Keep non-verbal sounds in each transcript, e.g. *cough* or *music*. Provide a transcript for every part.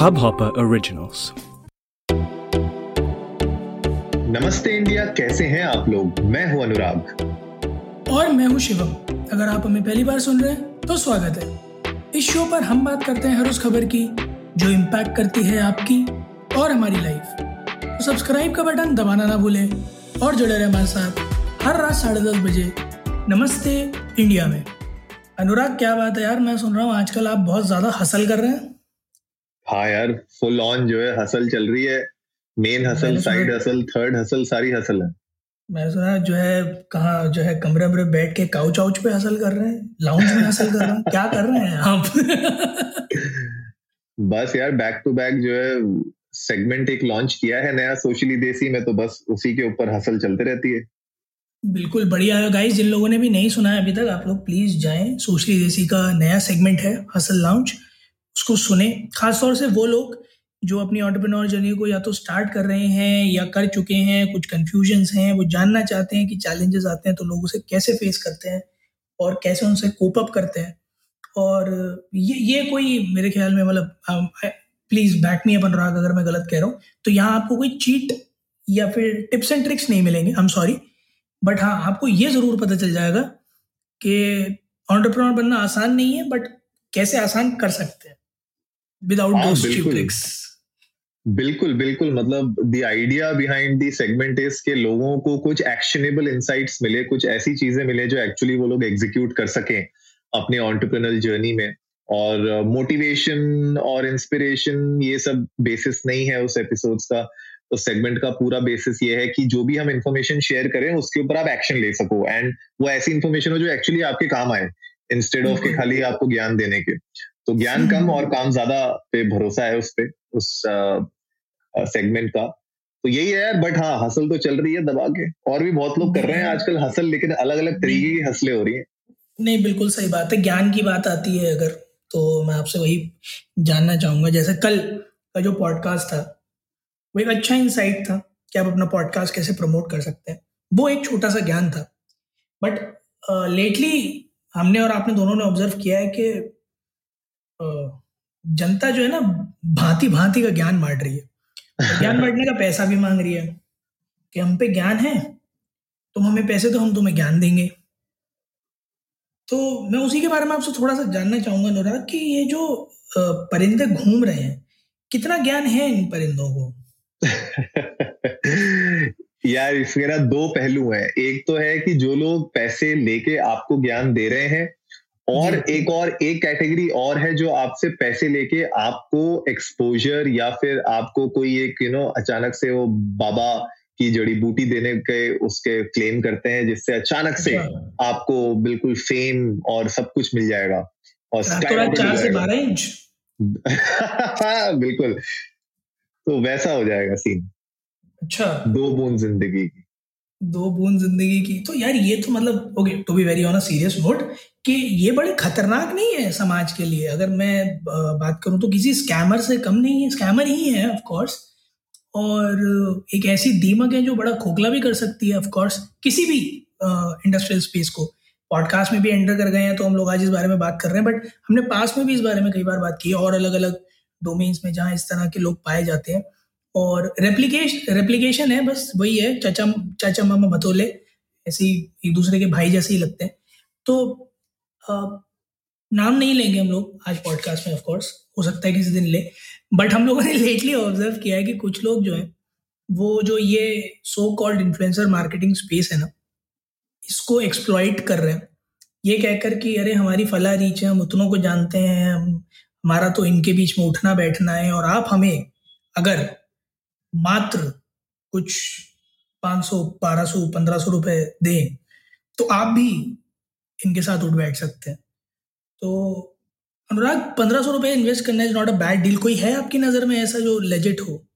Hubhopper Originals. नमस्ते India कैसे हैं आप लोग? मैं हूँ अनुराग। और मैं हूँ शिवम। अगर आप हमें पहली बार सुन रहे हैं तो स्वागत है। इस शो पर हम बात करते हैं हर उस खबर की जो इम्पैक्ट करती है आपकी और हमारी लाइफ तो सब्सक्राइब का बटन दबाना ना भूलें और जुड़े रहे हमारे साथ हर रात साढ़े दस बजे नमस्ते इंडिया में। अनुराग क्या बात है यार? मैं सुन रहा हूँ आजकल आप बहुत ज़्यादा हसल कर रहे हैं। हाँ यार फुल ऑन जो है हसल चल रही है। Main hustle side hustle third hustle सारी हसल है। मैं सुना जो है कहाँ जो है कमरे में बैठ के काउच आउच पे हसल कर रहे हैं? लाउंज में हसल कर रहे हैं? क्या कर रहे हैं आप? *laughs* बस यार बैक टू बैक जो है सेगमेंट एक लॉन्च किया है नया सोशली देसी में तो बस उसी के ऊपर हसल चलते रहती है। बिल्कुल बढ़िया है। गाइस जिन लोगों ने भी नहीं सुना है अभी तक आप लोग प्लीज़ जाएँ। सोशली देसी का नया सेगमेंट है हसल लाउंज उसको सुने। खासतौर से वो लोग जो अपनी ऑन्टरप्रेन्योर जर्नी को या तो स्टार्ट कर रहे हैं या कर चुके हैं, कुछ कंफ्यूजन्स हैं, वो जानना चाहते हैं कि चैलेंजेस आते हैं तो लोग उसे कैसे फेस करते हैं और कैसे उनसे कोप अप करते हैं। और ये ये कोई मेरे ख्याल में मतलब प्लीज़ बैक मी अपन राग अगर मैं गलत कह रहा हूँ। तो यहाँ आपको कोई चीट या फिर टिप्स एंड ट्रिक्स नहीं मिलेंगे आई एम सॉरी बट हाँ आपको ये ज़रूर पता चल जाएगा कि ऑन्टरप्रनोर बनना आसान नहीं है बट कैसे आसान कर सकते हैं। विदाउट हाँ, दोस चीप बिल्कुल। ट्रिक्स बिल्कुल बिल्कुल मतलब the idea behind the segment is के लोगों को कुछ एक्शनेबल इंसाइट्स मिले कुछ ऐसी चीज़ें मिले जो एक्चुअली वो लोग एग्जीक्यूट कर सकें अपने ऑन्टरप्रनल जर्नी में। और मोटिवेशन और इंस्पिरेशन ये सब बेसिस नहीं है उस एपिसोड्स का। तो सेगमेंट का पूरा बेसिस ये है कि जो भी हम इंफॉर्मेशन शेयर करें उसके ऊपर आप एक्शन ले सको। एंड वो ऐसी इंफॉर्मेशन हो जो एक्चुअली आपके काम आए इंस्टेड ऑफ़ के खाली आपको ज्ञान देने के। तो ज्ञान कम और काम ज़्यादा पे भरोसा है उस पे उस सेगमेंट का। तो यही है यार बट हाँ हसल तो चल रही है दबा के। और भी बहुत लोग कर रहे हैं आजकल हसल लेकिन अलग अलग तरीके की हसलें हो रही हैं। नहीं बिल्कुल सही बात है। ज्ञान की बात आती है अगर तो मैं आपसे वही जानना चाहूँगा। जैसे कल का जो पॉडकास्ट था वो एक अच्छा इंसाइट था कि आप अपना पॉडकास्ट कैसे प्रमोट कर सकते हैं। वो एक छोटा सा ज्ञान था। बट लेटली uh, हमने और आपने दोनों ने ऑब्ज़र्व किया है कि जनता जो है ना भांति भांति का ज्ञान बांट रही है। ज्ञान *laughs* बांटने का पैसा भी मांग रही है कि हम पे ज्ञान है तुम हमें पैसे तो हम तुम्हें ज्ञान देंगे। तो मैं उसी के बारे में आपसे थोड़ा सा जानना चाहूँगा अनुराग कि ये जो परिंदे घूम रहे हैं कितना ज्ञान है इन परिंदों को? *laughs* यार इसके ना दो पहलू हैं। एक तो है कि जो लोग पैसे लेके आपको ज्ञान दे रहे हैं और एक और एक कैटेगरी और है जो आपसे पैसे लेके आपको एक्सपोजर या फिर आपको कोई एक यू नो अचानक से वो बाबा की जड़ी बूटी देने के उसके क्लेम करते हैं जिससे अचानक से अच्छा। आपको बिल्कुल फेम और सब कुछ मिल जाएगा। और रातों रात चार से बारह इंच *laughs* बिल्कुल। तो वैसा हो जाएगा सीन अच्छा। दो बूंद ज़िंदगी की। दो बूंद ज़िंदगी की। तो यार ये तो मतलब okay to be very on a serious note कि ये बड़े खतरनाक नहीं है समाज के लिए। अगर मैं बात करूँ तो किसी स्कैमर से कम नहीं है। स्कैमर ही है ऑफ़ कोर्स और एक ऐसी दीमक है जो बड़ा खोखला भी कर सकती है ऑफ़ कोर्स किसी भी इंडस्ट्रियल स्पेस को। पॉडकास्ट में भी एंटर कर गए हैं तो हम लोग आज इस बारे में बात कर रहे हैं बट हमने पास में भी इस बारे में कई बार बात की और अलग अलग डोमेन्स में जहाँ इस तरह के लोग पाए जाते हैं। और रेप्लिकेशन रेप्लीकेशन है बस वही है चाचा चाचा मामा भतोले ऐसे ही एक दूसरे के भाई जैसे ही लगते हैं। तो अ, नाम नहीं लेंगे हम लोग आज पॉडकास्ट में ऑफकोर्स हो सकता है किसी दिन ले बट हम लोगों ने *laughs* लेटली ऑब्ज़र्व किया है कि कुछ लोग जो हैं वो जो ये so called influencer marketing space है ना इसको एक्सप्लॉइट कर रहे हैं। ये कहकर कि अरे हमारी फला रीच है हम उतनों को जानते हैं हम हमारा तो इनके बीच में उठना बैठना है और आप हमें अगर मात्र कुछ 500 1200 1500 रुपए दें तो आप भी इनके साथ उठ बैठ सकते हैं। तो अनुराग पंद्रह सौ रुपए इन्वेस्ट करना is not a bad deal कोई है आपकी नज़र में ऐसा जो लेजिट हो?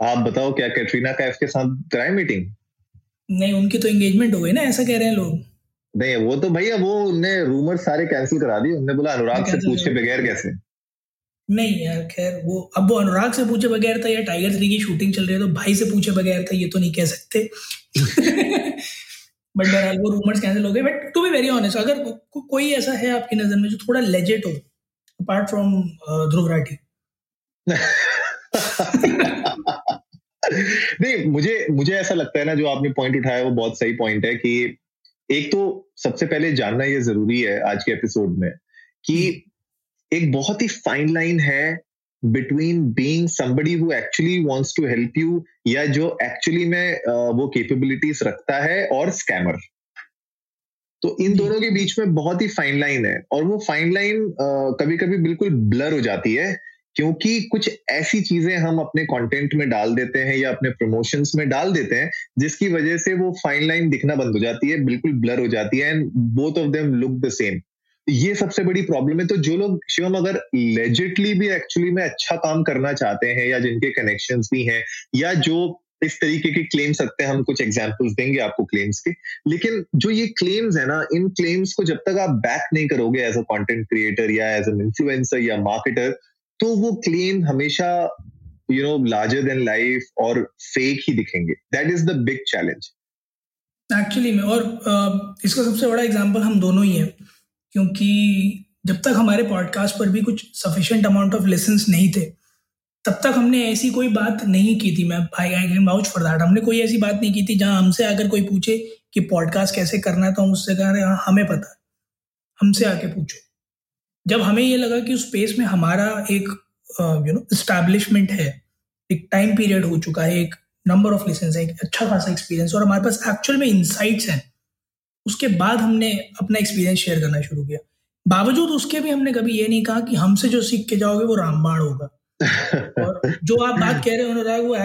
आप बताओ क्या कैटरीना कैफ के साथ कराए मीटिंग नहीं उनकी तो एंगेजमेंट हो गई ना ऐसा कह रहे हैं लोग। नहीं वो तो भैया वो उनने रूमर सारे कैंसिल करा दिए। उनने बोला अनुराग से पूछे बगैर कैसे? नहीं यार खैर वो अब वो अनुराग से पूछे बगैर था या टाइगर थ्री की शूटिंग चल रही है तो भाई से पूछे बगैर था ये तो नहीं कह सकते। *laughs* बट बहरहाल वो रूमर्स कैंसिल हो गए but to be very honest अगर को, कोई ऐसा है आपकी नज़र में जो थोड़ा लेजेट हो अपार्ट फ्रॉम ध्रुव राठी? *laughs* नहीं मुझे मुझे ऐसा लगता है ना जो आपने पॉइंट उठाया वो बहुत सही पॉइंट है कि एक तो सबसे पहले जानना ये ज़रूरी है आज के एपिसोड में कि एक बहुत ही फाइन लाइन है between being somebody who actually wants to help you या जो एक्चुअली में वो कैपेबिलिटीज रखता है और स्कैमर तो इन दोनों के बीच में बहुत ही फाइन लाइन है और वो फाइन लाइन कभी कभी बिल्कुल ब्लर हो जाती है क्योंकि कुछ ऐसी चीज़ें हम अपने कंटेंट में डाल देते हैं या अपने प्रमोशंस में डाल देते हैं जिसकी वजह से वो फाइन लाइन दिखना बंद हो जाती है बिल्कुल ब्लर हो जाती है and both of them look the same ये सबसे बड़ी प्रॉब्लम है। तो जो लोग, शिवम, अगर लेजिटली भी एक्चुअली में अच्छा काम करना चाहते हैं या जिनके कनेक्शन भी हैं, या जो इस तरीके के क्लेम्स सकते हैं, हम कुछ एग्जाम्पल्स देंगे आपको क्लेम्स के। लेकिन जो ये क्लेम्स है ना, इन क्लेम्स को जब तक आप बैक नहीं करोगे एज अ कंटेंट क्रिएटर या एज एन इन्फ्लुएंसर या मार्केटर तो वो क्लेम हमेशा you know larger than life और फेक ही दिखेंगे। That is the big challenge actually में, और इसका सबसे बड़ा एग्ज़ाम्पल हम दोनों ही हैं। क्योंकि जब तक हमारे पॉडकास्ट पर भी कुछ सफिशेंट अमाउंट ऑफ़ लेसन नहीं थे, तब तक हमने ऐसी कोई बात नहीं की थी। मैं I I can vouch for that हमने कोई ऐसी बात नहीं की थी जहाँ हमसे अगर कोई पूछे कि पॉडकास्ट कैसे करना है तो हम उससे कह रहे हैं हाँ हमें पता हमसे आके पूछो। जब हमें ये लगा कि उस स्पेस में हमारा एक यू नो इस्टेब्लिशमेंट है, एक टाइम पीरियड हो चुका है, एक नंबर ऑफ़ लेसन है, एक अच्छा खासा एक्सपीरियंस और हमारे पास एक्चुअल में इंसाइट्स हैं उसके बाद हमने अपना एक्सपीरियंस शेयर करना शुरू किया। बावजूद उसके भी हमने कभी ये नहीं कहा कि हमसे जो सीख के जाओगे वो रामबाण होगा। *laughs* और जो आप बात कह रहे हो वो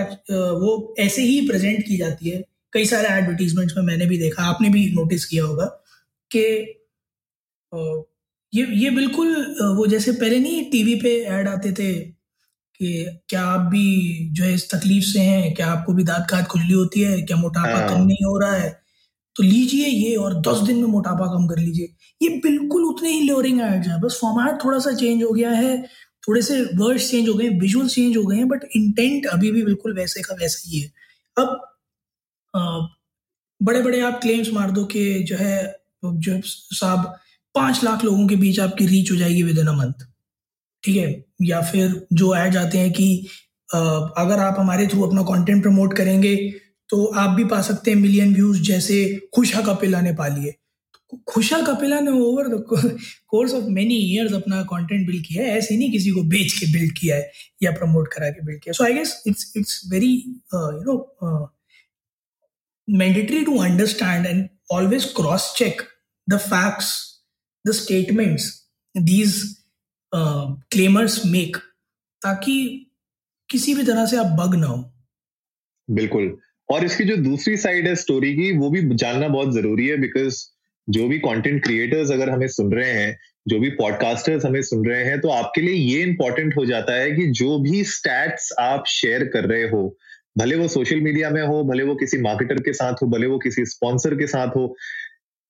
वो ऐसे ही प्रेजेंट की जाती है। कई सारे एडवर्टीजमेंट्स में मैंने भी देखा आपने भी नोटिस किया होगा कि ये ये बिल्कुल वो जैसे पहले नहीं टीवी पे ऐड आते थे कि क्या आप भी जो है इस तकलीफ़ से हैं क्या आपको भी दांत खात खुजली होती है क्या मोटापा हाँ। कम नहीं हो रहा है तो लीजिए ये और दस दिन में मोटापा कम कर लीजिए। ये बिल्कुल उतने ही लोअरिंग एड्स है, बस फॉर्मेट थोड़ा सा चेंज हो गया है थोड़े से वर्ड्स चेंज हो गए हैं विजुअल चेंज हो गए हैं बट इंटेंट अभी भी बिल्कुल वैसे का वैसा ही है। अब बड़े बड़े आप क्लेम्स मार दो कि जो है, जो साहब पाँच लाख लोगों के बीच आपकी रीच हो जाएगी विद इन अ मंथ ठीक है? या फिर जो ऐड आते हैं कि अगर आप हमारे थ्रू अपना कंटेंट प्रमोट करेंगे तो आप भी पा सकते हैं मिलियन व्यूज़ जैसे खुशा कपिला ने पा लिए खुशा कपिला ने over the course of many years अपना कंटेंट बिल्ड किया है, ऐसे नहीं किसी को बेच के बिल्ड किया है या प्रमोट करा के बिल्ड किया so I guess it's it's very you know mandatory to understand and always cross check the facts the statements these claimers make ताकि किसी भी तरह से आप बग ना हो। बिल्कुल। और इसकी जो दूसरी साइड है स्टोरी की, वो भी जानना बहुत ज़रूरी है बिकॉज़ जो भी कंटेंट क्रिएटर्स अगर हमें सुन रहे हैं, जो भी पॉडकास्टर्स हमें सुन रहे हैं तो आपके लिए ये इंपॉर्टेंट हो जाता है कि जो भी स्टैट्स आप शेयर कर रहे हो, भले वो सोशल मीडिया में हो, भले वो किसी मार्केटर के साथ हो, भले वो किसी स्पॉन्सर के साथ हो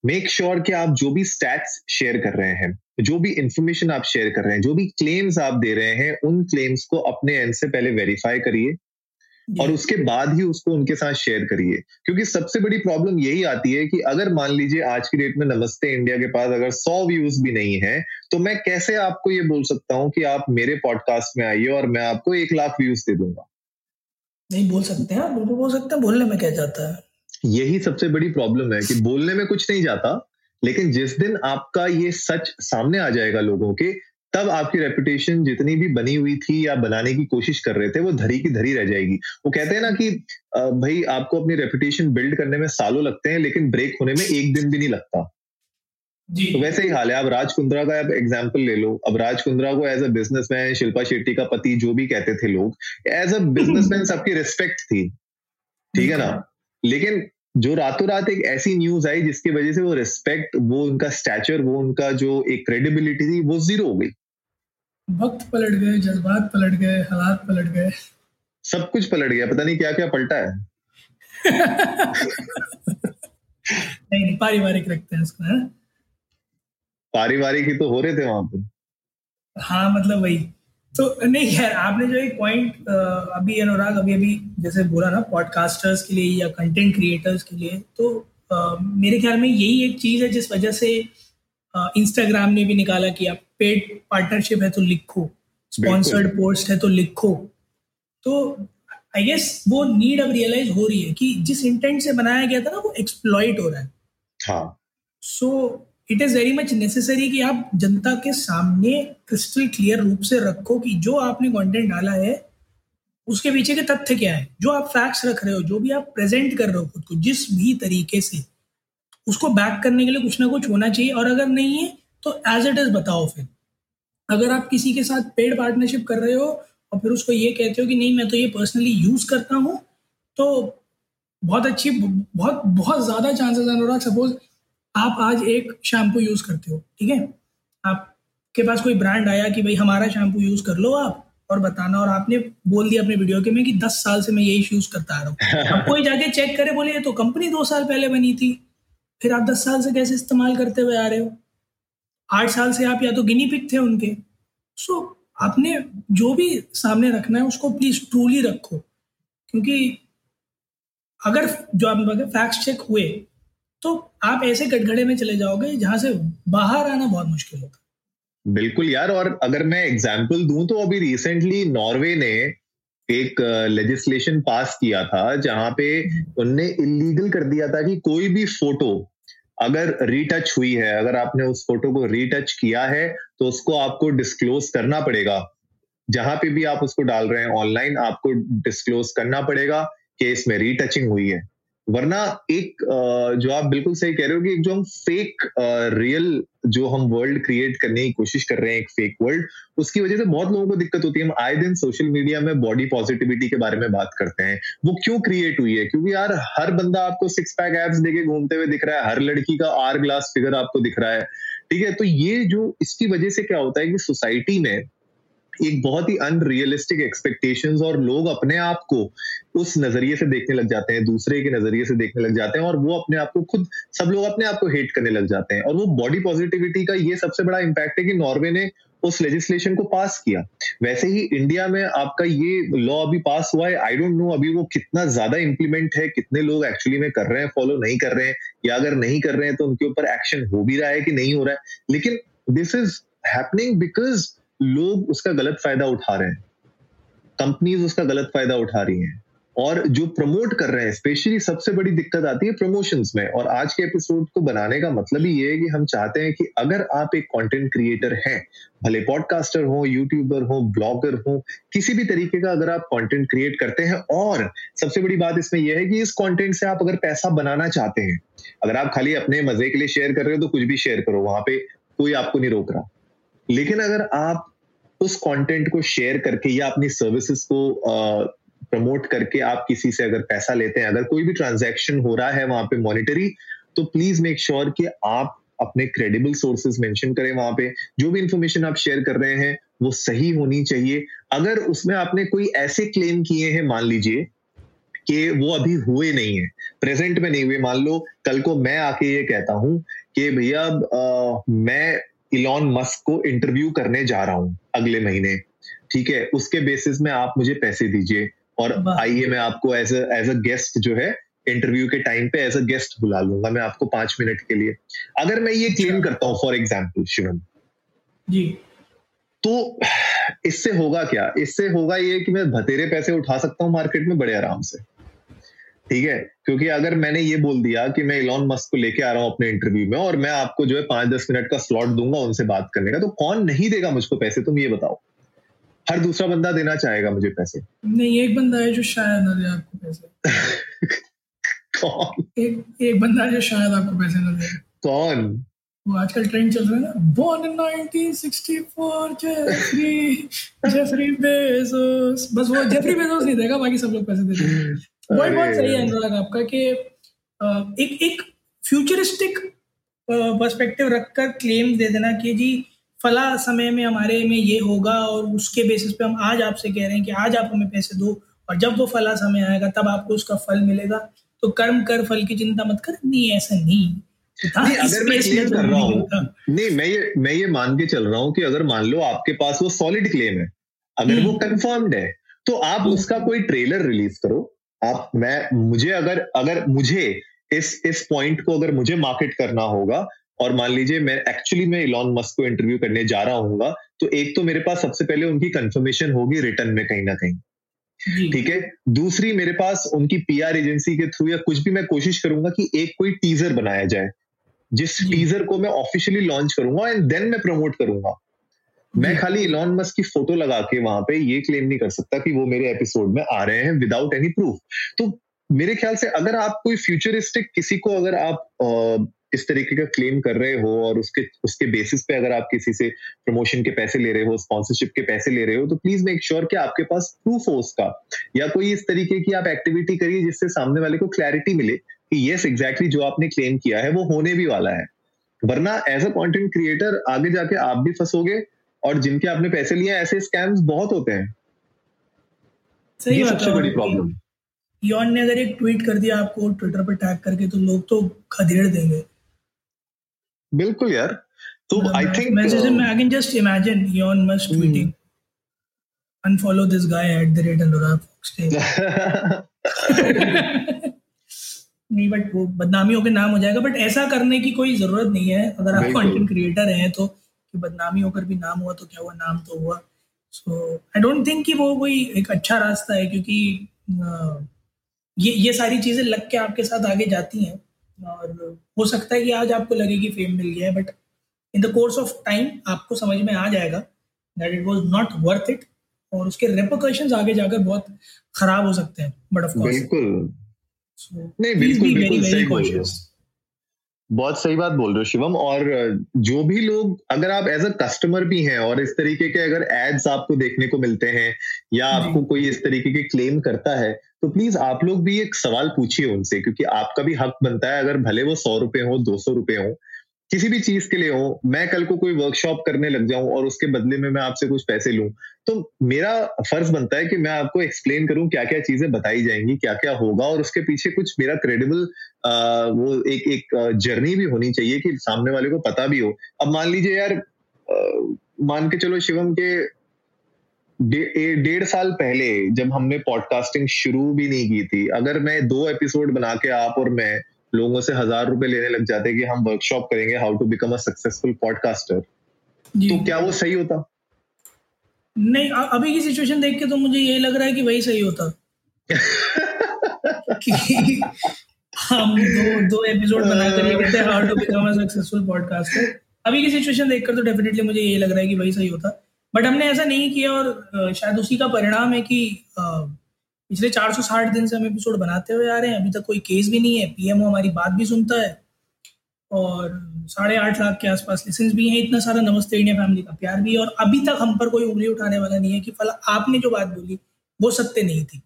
मेक श्योर sure कि आप जो भी स्टैट्स शेयर कर रहे हैं, जो भी इंफॉर्मेशन आप शेयर कर रहे हैं, जो भी क्लेम्स आप दे रहे हैं, उन क्लेम्स को अपने एंड से पहले वेरीफाई करिए और उसके बाद ही उसको उनके साथ शेयर करिए। क्योंकि सबसे बड़ी प्रॉब्लम यही आती है कि अगर मान लीजिए आज की डेट में नमस्ते इंडिया के पास अगर सौ व्यूज़ भी नहीं है तो मैं कैसे आपको ये बोल सकता हूँ कि आप मेरे पॉडकास्ट में आइए और मैं आपको एक लाख व्यूज़ दे दूँगा? नहीं बोल सकते हैं बिल्कुल बोल सकते हैं बोलने में क्या जाता है? यही सबसे बड़ी प्रॉब्लम है कि बोलने में कुछ नहीं जाता लेकिन जिस दिन आपका ये सच सामने आ जाएगा लोगों के तब आपकी रेपुटेशन जितनी भी बनी हुई थी या बनाने की कोशिश कर रहे थे वो धरी की धरी रह जाएगी। वो कहते हैं ना कि भाई आपको अपनी रेपुटेशन बिल्ड करने में सालों लगते हैं लेकिन ब्रेक होने में एक दिन भी नहीं लगता। जी। तो वैसे ही हाल है आप राज कुंद्रा का आप एग्ज़ाम्पल ले लो। अब राज कुंद्रा को as a businessman Shilpa Shetty का पति जो भी कहते थे लोग एज अ बिजनेसमैन सबकी रिस्पेक्ट थी। ठीक है ना? लेकिन जो रातों रात एक ऐसी न्यूज़ आई जिसकी वजह से वो रिस्पेक्ट वो उनका स्टैचर वो उनका जो एक क्रेडिबिलिटी थी वो ज़ीरो हो गई। वक्त पलट गए जज्बात पलट गए हालात पलट गए। सब कुछ पलट गया पता नहीं क्या क्या पलटा है। नहीं नहीं पारिवारिक रखते हैं इसको है पारिवारिक ही तो हो रहे थे वहाँ पे। हाँ मतलब वही। तो नहीं खैर आपने जो एक पॉइंट अभी अनुराग अभी अभी जैसे बोला ना पॉडकास्टर्स के लिए या कंटेंट क्रिएटर्स के लिए तो आ, मेरे ख्याल में यही एक चीज़ है जिस वजह से इंस्टाग्राम ने भी निकाला कि आप पेड पार्टनरशिप है तो लिखो स्पॉन्सर्ड पोस्ट है तो लिखो। तो आई गेस वो नीड अब रियलाइज़ हो रही है कि जिस इंटेंट से बनाया गया था ना वो एक्सप्लॉइट हो रहा है। हाँ। So it is very much necessary कि आप जनता के सामने क्रिस्टल क्लियर रूप से रखो कि जो आपने कंटेंट डाला है, उसके पीछे के तथ्य क्या है? जो आप फैक्ट्स रख रहे हो, जो भी आप प्रेजेंट कर रहे हो खुद को, जिस भी तरीके से, उसको बैक करने के लिए कुछ ना कुछ होना चाहिए। और अगर नहीं है तो एज इट इज़ बताओ फिर। अगर आप किसी के साथ पेड पार्टनरशिप कर रहे हो और फिर उसको ये कहते हो कि नहीं, मैं तो ये पर्सनली यूज़ करता हूँ तो बहुत अच्छी, बहुत बहुत ज़्यादा चांसेस अनुराग सपोज़ आप आज एक शैम्पू यूज़ करते हो ठीक है? आपके पास कोई ब्रांड आया कि भाई हमारा शैम्पू यूज़ कर लो आप और बताना और आपने बोल दिया अपने वीडियो के में कि दस साल से मैं यही यूज़ करता आ रहा हूँ। *laughs* अब कोई जाके चेक करे बोले तो कंपनी दो साल पहले बनी थी फिर आप दस साल से कैसे इस्तेमाल करते हुए आ रहे हो? आठ साल से आप या तो गिनी पिक थे उनके। सो so, आपने जो भी सामने रखना है उसको प्लीज़ ट्रूली रखो क्योंकि अगर जो आप फैक्ट चेक हुए तो आप ऐसे कटघड़े में चले जाओगे जहाँ से बाहर आना बहुत मुश्किल होगा बिल्कुल यार, और अगर मैं एग्ज़ाम्पल दूँ तो अभी रिसेंटली नॉर्वे ने एक लेजिस्लेशन पास किया था जहाँ पे उनने इलीगल कर दिया था कि कोई भी फ़ोटो अगर रीटच हुई है, अगर आपने उस फ़ोटो को रीटच किया है तो उसको आपको डिस्क्लोज करना पड़ेगा। जहाँ पे भी आप उसको डाल रहे हैं ऑनलाइन आपको डिस्क्लोज करना पड़ेगा कि इसमें रीटचिंग हुई है। वरना एक जो आप बिल्कुल सही कह रहे हो कि जो हम फेक रियल जो हम वर्ल्ड क्रिएट करने की कोशिश कर रहे हैं, एक फेक वर्ल्ड उसकी वजह से बहुत लोगों को दिक्कत होती है। हम आए दिन सोशल मीडिया में बॉडी पॉजिटिविटी के बारे में बात करते हैं। वो क्यों क्रिएट हुई है? क्योंकि यार हर बंदा आपको सिक्स पैक एप्स देके घूमते हुए दिख रहा है, हर लड़की का आर ग्लास फिगर आपको दिख रहा है। ठीक है? तो ये जो, इसकी वजह से क्या होता है कि सोसाइटी में एक बहुत ही अनरियलिस्टिक एक्सपेक्टेशंस और लोग अपने आप को उस नज़रिए से देखने लग जाते हैं, दूसरे के नज़रिए से देखने लग जाते हैं और वो अपने आप को खुद, सब लोग अपने आप को हेट करने लग जाते हैं। और वो बॉडी पॉजिटिविटी का ये सबसे बड़ा इम्पैक्ट है कि नॉर्वे ने उस लेजिस्लेशन को पास किया। वैसे ही इंडिया में आपका ये लॉ अभी पास हुआ है आई डोंट नो अभी वो कितना ज़्यादा इंप्लीमेंट है, कितने लोग एक्चुअली में कर रहे हैं फॉलो नहीं कर रहे हैं, या अगर नहीं कर रहे हैं तो उनके ऊपर एक्शन हो भी रहा है कि नहीं हो रहा है। लेकिन दिस इज़ हैपनिंग बिकॉज़ लोग उसका गलत फ़ायदा उठा रहे हैं। कंपनीज़ उसका गलत फ़ायदा उठा रही हैं। और जो प्रमोट कर रहे हैं स्पेशली सबसे बड़ी दिक्कत आती है प्रमोशंस में। और आज के एपिसोड को बनाने का मतलब ही ये है कि हम चाहते हैं कि अगर आप एक कंटेंट क्रिएटर हैं, भले पॉडकास्टर हो यूट्यूबर हो ब्लॉगर हो, किसी भी तरीके का अगर आप कंटेंट क्रिएट करते हैं, और सबसे बड़ी बात इसमें यह है कि इस कंटेंट से आप अगर पैसा बनाना चाहते हैं, अगर आप खाली अपने मज़े के लिए शेयर कर रहे हो तो कुछ भी शेयर करो, वहाँ पे कोई आपको नहीं रोक रहा। लेकिन अगर आप उस कंटेंट को शेयर करके या अपनी सर्विसेज़ को प्रमोट करके आप किसी से अगर पैसा लेते हैं, अगर कोई भी ट्रांजैक्शन हो रहा है वहाँ पे मॉनिटरी तो प्लीज़ मेक श्योर कि आप अपने क्रेडिबल सोर्सेज मेंशन करें वहाँ पे। जो भी इंफॉर्मेशन आप शेयर कर रहे हैं, वो सही होनी चाहिए। अगर उसमें आपने कोई ऐसे क्लेम किए हैं, मान लीजिए, कि वो अभी हुए नहीं है प्रेजेंट में नहीं हुए, मान लो, कल को मैं आके ये कहता हूँ कि भैया मैं इलॉन मस्क को इंटरव्यू करने जा रहा हूँ। अगले महीने ठीक है? उसके बेसिस में आप मुझे पैसे दीजिए और आइए मैं आपको एज एज अ गेस्ट जो है इंटरव्यू के टाइम पे एज अ गेस्ट बुला लूँगा मैं आपको पाँच मिनट के लिए। अगर मैं ये क्लेम अच्छा। करता हूँ फॉर एग्ज़ाम्पल शिवम। जी। तो इससे होगा क्या? इससे होगा ये कि मैं भतेरे पैसे उठा सकता हूँ मार्केट में बड़े आराम से। ठीक है? क्योंकि अगर मैंने ये बोल दिया कि मैं इलॉन मस्क को लेके आ रहा हूँ अपने इंटरव्यू में और मैं आपको जो है पाँच दस मिनट का स्लॉट दूँगा उनसे बात करने का तो कौन नहीं देगा मुझको पैसे? तुम ये बताओ। हर दूसरा बंदा देना चाहेगा मुझे पैसे। नहीं एक बंदा है जो शायद ना दे आपको पैसे। *laughs* कौन? एक एक बंदा है जो शायद आपको पैसे ना दे। कौन? वो आजकल ट्रेंड चल रहा है ना। Born in 1964 Jeffrey Jeffrey Bezos बस वो जेफरी बेजोस नहीं देगा बाकी सब लोग पैसे दे देंगे। बहुत सही है अनुराग आपका कि एक एक फ्यूचरिस्टिक पर्सपेक्टिव रखकर क्लेम दे देना कि जी फला समय में हमारे में ये होगा और उसके बेसिस पे हम आज आपसे कह रहे हैं कि आज आप हमें पैसे दो और जब वो फला समय आएगा तब आपको उसका फल मिलेगा। तो कर्म कर फल की चिंता मत कर। नहीं ऐसा नहीं। नहीं अगर मैं क्लेम कर रहा हूँ। नहीं मैं ये मैं ये मान के चल रहा हूँ कि अगर मान लो आपके पास वो सॉलिड क्लेम है अगर वो कंफर्म्ड हम्म। है तो आप हम्म। उसका कोई ट्रेलर रिलीज़ करो। आप मैं मुझे अगर अगर मुझे इस इस पॉइंट को अगर मुझे मार्केट करना होगा और मान लीजिए मैं एक्चुअली मैं इलॉन मस्क को इंटरव्यू करने जा रहा हूँ तो एक तो मेरे पास सबसे पहले उनकी कंफर्मेशन होगी रिटर्न में कहीं ना कहीं। ठीक है? दूसरी मेरे पास उनकी पीआर एजेंसी के थ्रू या कुछ भी मैं कोशिश करूँगा कि एक कोई टीजर बनाया जाए जिस टीजर को मैं ऑफिशियली लॉन्च करूँगा एंड देन मैं प्रमोट करूँगा। मैं खाली इलॉन मस्क की फ़ोटो लगा के वहाँ पे ये क्लेम नहीं कर सकता कि वो मेरे एपिसोड में आ रहे हैं विदाउट एनी प्रूफ तो मेरे ख्याल से अगर आप कोई फ्यूचरिस्टिक किसी को अगर आप इस तरीके का क्लेम कर रहे हो और उसके उसके बेसिस पे अगर आप किसी से प्रमोशन के पैसे ले रहे हो स्पॉन्सरशिप के पैसे ले रहे हो तो प्लीज़ मेक श्योर कि आपके पास प्रूफ हो उसका। या कोई इस तरीके की आप एक्टिविटी करिए जिससे सामने वाले को क्लैरिटी मिले कि यस एग्जैक्टली जो आपने क्लेम किया है वो होने भी वाला है। वरना एज अ कंटेंट क्रिएटर आगे जाके आप भी फंसोगे और जिनके आपने पैसे लिए ऐसे स्कैम्स बहुत होते हैं। सही बात सबसे बड़ी प्रॉब्लम यॉन ने अगर एक ट्वीट कर दिया आपको ट्विटर पर टैग करके तो लोग तो खदेड़ देंगे। बिल्कुल यार। तो I think I can just imagine Elon Musk tweeting unfollow this guy at the rate Anurag foxtail नहीं बट वो बदनामी के नाम हो जाएगा बट ऐसा करने की कोई ज़रूरत नहीं है। अगर आप कंटेंट क्रिएटर हैं तो कि बदनामी होकर भी नाम हुआ तो क्या हुआ? नाम तो हुआ। सो आई डोंट थिंक कि वो कोई एक अच्छा रास्ता है क्योंकि ये ये सारी चीज़ें लग के आपके साथ आगे जाती हैं। और हो सकता है कि आज आपको लगे कि फेम मिल गया है but in the course of time आपको समझ में आ जाएगा that it was not worth it और उसके रेपोकशन आगे जाकर बहुत खराब हो सकते हैं। बट ऑफ़ कोर्स बिल्कुल। नहीं बिल्कुल बिल्कुल सही बोल बहुत सही बात बोल रहे हो शिवम। और जो भी लोग अगर आप एज अ कस्टमर भी हैं और इस तरीके के अगर एड्स आपको देखने को मिलते हैं या आपको कोई इस तरीके के क्लेम करता है तो प्लीज़ आप लोग भी एक सवाल पूछिए उनसे क्योंकि आपका भी हक बनता है। अगर भले वो सौ रुपए हो दो सौ रुपए हो किसी भी चीज़ के लिए हो, मैं कल को कोई वर्कशॉप करने लग जाऊँ और उसके बदले में मैं आपसे कुछ पैसे लूँ तो मेरा फ़र्ज़ बनता है कि मैं आपको एक्सप्लेन करूँ क्या क्या चीज़ें बताई जाएँगी क्या क्या होगा और उसके पीछे कुछ मेरा क्रेडिबल वो एक एक जर्नी भी होनी चाहिए कि सामने वाले को पता भी हो। अब मान लीजिए यार मान के चलो शिवम के डेढ़ साल पहले जब हमने पॉडकास्टिंग शुरू भी नहीं की थी, अगर मैं दो एपिसोड बना के आप और मैं लोगों से हज़ार रुपए लेने लग जाते कि हम वर्कशॉप करेंगे how to become a successful podcaster तो क्या वो सही होता? नहीं अभी की सिचुएशन देख के तो मुझे यही लग रहा है कि वही सही होता। *laughs* कि हम दो दो एपिसोड बनाकर ये कहते हैं how to become a successful podcaster अभी की सिचुएशन देखकर तो डेफिनेटली मुझे यही लग रहा है कि वही सही होता। बट हमने ऐसा नहीं किया और शायद उसी का परिणाम है कि पिछले 460 दिन से हम एपिसोड बनाते हुए आ रहे हैं अभी तक कोई केस भी नहीं है पीएमओ हमारी बात भी सुनता है और साढ़े आठ लाख के आसपास लिसेंस भी हैं इतना सारा नमस्ते इंडिया फैमिली का प्यार भी है और अभी तक हम पर कोई उंगली उठाने वाला नहीं है कि फला आपने जो बात बोली वो सत्य नहीं थी।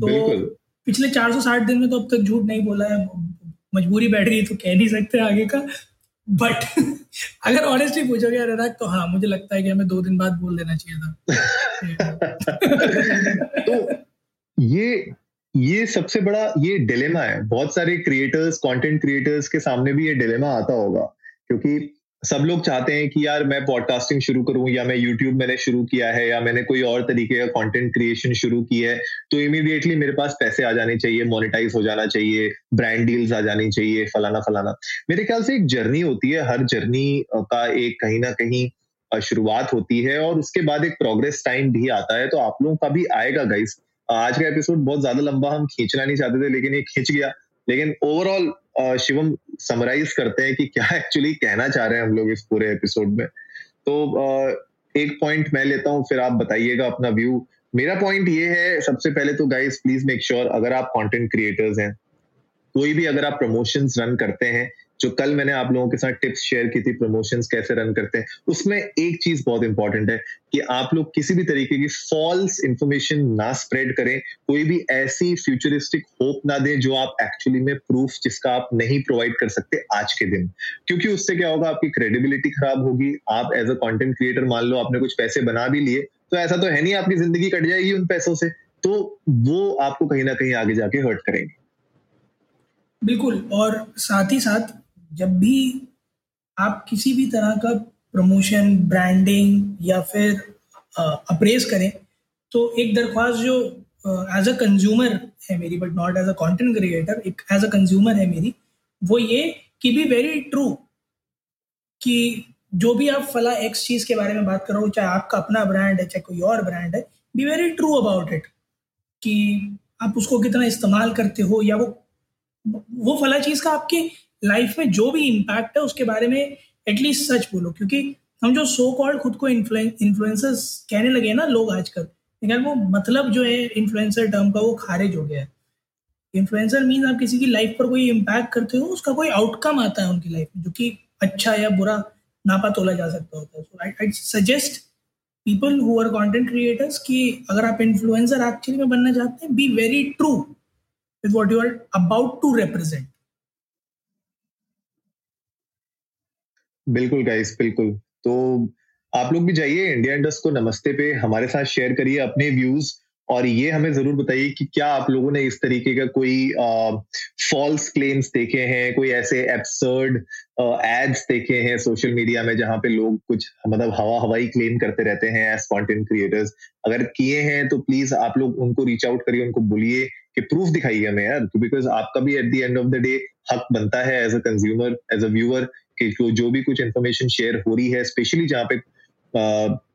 तो पिछले 460 दिन में तो अब तक झूठ नहीं बोला है मजबूरी बैठ रही तो कह नहीं सकते आगे का बट *laughs* अगर ऑनेस्टली पूछोगे अनुराग तो हाँ मुझे लगता है कि हमें दो दिन बाद बोल देना चाहिए था। *laughs* तो ये ये सबसे बड़ा, ये डिलेमा है। बहुत सारे क्रिएटर्स कंटेंट क्रिएटर्स के सामने भी ये डिलेमा आता होगा। क्योंकि सब लोग चाहते हैं कि यार मैं पॉडकास्टिंग शुरू करूँ या मैं यूट्यूब मैंने शुरू किया है या मैंने कोई और तरीके का कंटेंट क्रिएशन शुरू की है तो इमीडिएटली मेरे पास पैसे आ जाने चाहिए मोनेटाइज हो जाना चाहिए ब्रांड डील्स आ जानी चाहिए, फलाना फलाना। मेरे ख्याल से एक जर्नी होती है। हर जर्नी का एक कहीं ना कहीं शुरुआत होती है और उसके बाद एक प्रोग्रेस टाइम भी आता है। तो आप लोगों का भी आएगा गाइस आज का एपिसोड बहुत ज़्यादा लंबा हम खींचना नहीं चाहते थे, लेकिन ये खींच गया। लेकिन ओवरऑल शिवम समराइज करते हैं कि क्या एक्चुअली कहना चाह रहे हैं हम लोग इस पूरे एपिसोड में। तो एक पॉइंट मैं लेता हूँ, फिर आप बताइएगा अपना व्यू मेरा पॉइंट ये है, सबसे पहले तो गाइस प्लीज़ मेक श्योर अगर आप कंटेंट क्रिएटर्स हैं, कोई भी अगर आप प्रमोशंस रन करते हैं जो कल मैंने आप लोगों के साथ टिप्स शेयर की थी प्रमोशन कैसे रन करते हैं, उसमें एक चीज़ बहुत इंपॉर्टेंट है कि आप लोग किसी भी तरीके की फॉल्स इंफॉर्मेशन ना स्प्रेड करें, कोई भी ऐसी फ्यूचरिस्टिक होप ना दें जो आप एक्चुअली में प्रूफ जिसका आप नहीं प्रोवाइड कर सकते आज के दिन। क्योंकि उससे क्या होगा, आपकी क्रेडिबिलिटी खराब होगी, आप एज अ कॉन्टेंट क्रिएटर मान लो आपने कुछ पैसे बना भी लिए तो ऐसा तो है नहीं आपकी ज़िंदगी कट जाएगी उन पैसों से तो वो आपको कहीं ना कहीं आगे जाके हर्ट करेंगे। बिल्कुल, और साथ ही साथ जब भी आप किसी भी तरह का प्रमोशन ब्रांडिंग या फिर अप्रेस करें तो एक दरख्वास्त जो एज अ कंज्यूमर है मेरी but not as a content creator एक एज अ कंज्यूमर है मेरी, वो ये कि बी वेरी ट्रू कि जो भी आप फला एक्स चीज़ के बारे में बात करो चाहे आपका अपना ब्रांड है, चाहे कोई और ब्रांड है be very true about it कि आप उसको कितना इस्तेमाल करते हो या वो वो फला चीज़ का आपके लाइफ में जो भी इम्पैक्ट है, उसके बारे में एटलीस्ट सच बोलो, क्योंकि हम जो सो कॉल्ड खुद को इन्फ्लुएंसर्स कहने लगे हैं ना लोग आजकल लेकिन वो मतलब जो है इन्फ्लुएंसर टर्म का वो खारिज हो गया है। इन्फ्लुएंसर मीन आप किसी की लाइफ पर कोई इम्पैक्ट करते हो, उसका कोई आउटकम आता है उनकी लाइफ में, जो कि अच्छा या बुरा नापा तोला जा सकता होता है। So I I suggest people who are content creators कि अगर आप इन्फ्लुएंसर एक्चुअली में बनना चाहते हैं be very true with what you are about to represent बिल्कुल गाइस बिल्कुल। तो आप लोग भी जाइए इंडिया इंडस्ट को नमस्ते पे, हमारे साथ शेयर करिए अपने व्यूज़ और ये हमें ज़रूर बताइए कि क्या आप लोगों ने इस तरीके का कोई फॉल्स क्लेम्स देखे हैं, कोई ऐसे एब्सर्ड एड्स देखे हैं सोशल मीडिया में जहाँ पे लोग कुछ मतलब हवा हवाई क्लेम करते रहते हैं एज कॉन्टेंट क्रिएटर्स अगर किए हैं तो प्लीज़ आप लोग उनको रीच आउट करिए, उनको बोलिए कि प्रूफ दिखाइए हमें यार बिकॉज़ आपका भी at the end of the day हक बनता है as a consumer as a viewer कि जो भी कुछ इन्फॉर्मेशन शेयर हो रही है स्पेशली जहाँ पे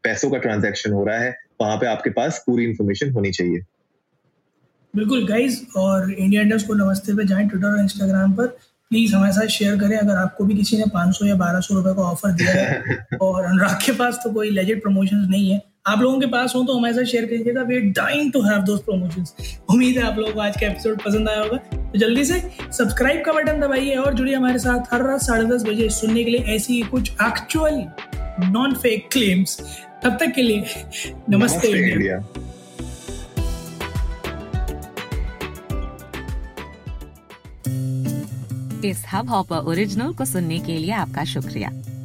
पैसों का ट्रांजैक्शन हो रहा है वहाँ पे आपके पास पूरी इन्फॉर्मेशन होनी चाहिए। बिल्कुल गाइज़ और इंडिया इंडस्ट को नमस्ते पे जाएँ ट्विटर और इंस्टाग्राम पर। प्लीज़ हमारे साथ शेयर करें अगर आपको भी किसी ने 500 या 1200 रुपए का ऑफ़र दिया है *laughs* और अनुराग के पास तो कोई लेजेड प्रमोशंस नहीं है। आप लोगों के पास हो तो हमारे साथ शेयर कीजिएगा we are dying to have those promotions उम्मीद है आप लोगों को आज का एपिसोड पसंद आया होगा। तो जल्दी से सब्सक्राइब का बटन दबाइए और जुड़िए हमारे साथ हर रात साढ़े दस बजे सुनने के लिए ऐसी कुछ एक्चुअल नॉन फेक क्लेम्स तब तक के लिए नमस्ते, नमस्ते इंडिया, इंडिया। इस हब हॉपर ओरिजिनल को सुनने के लिए आपका शुक्रिया।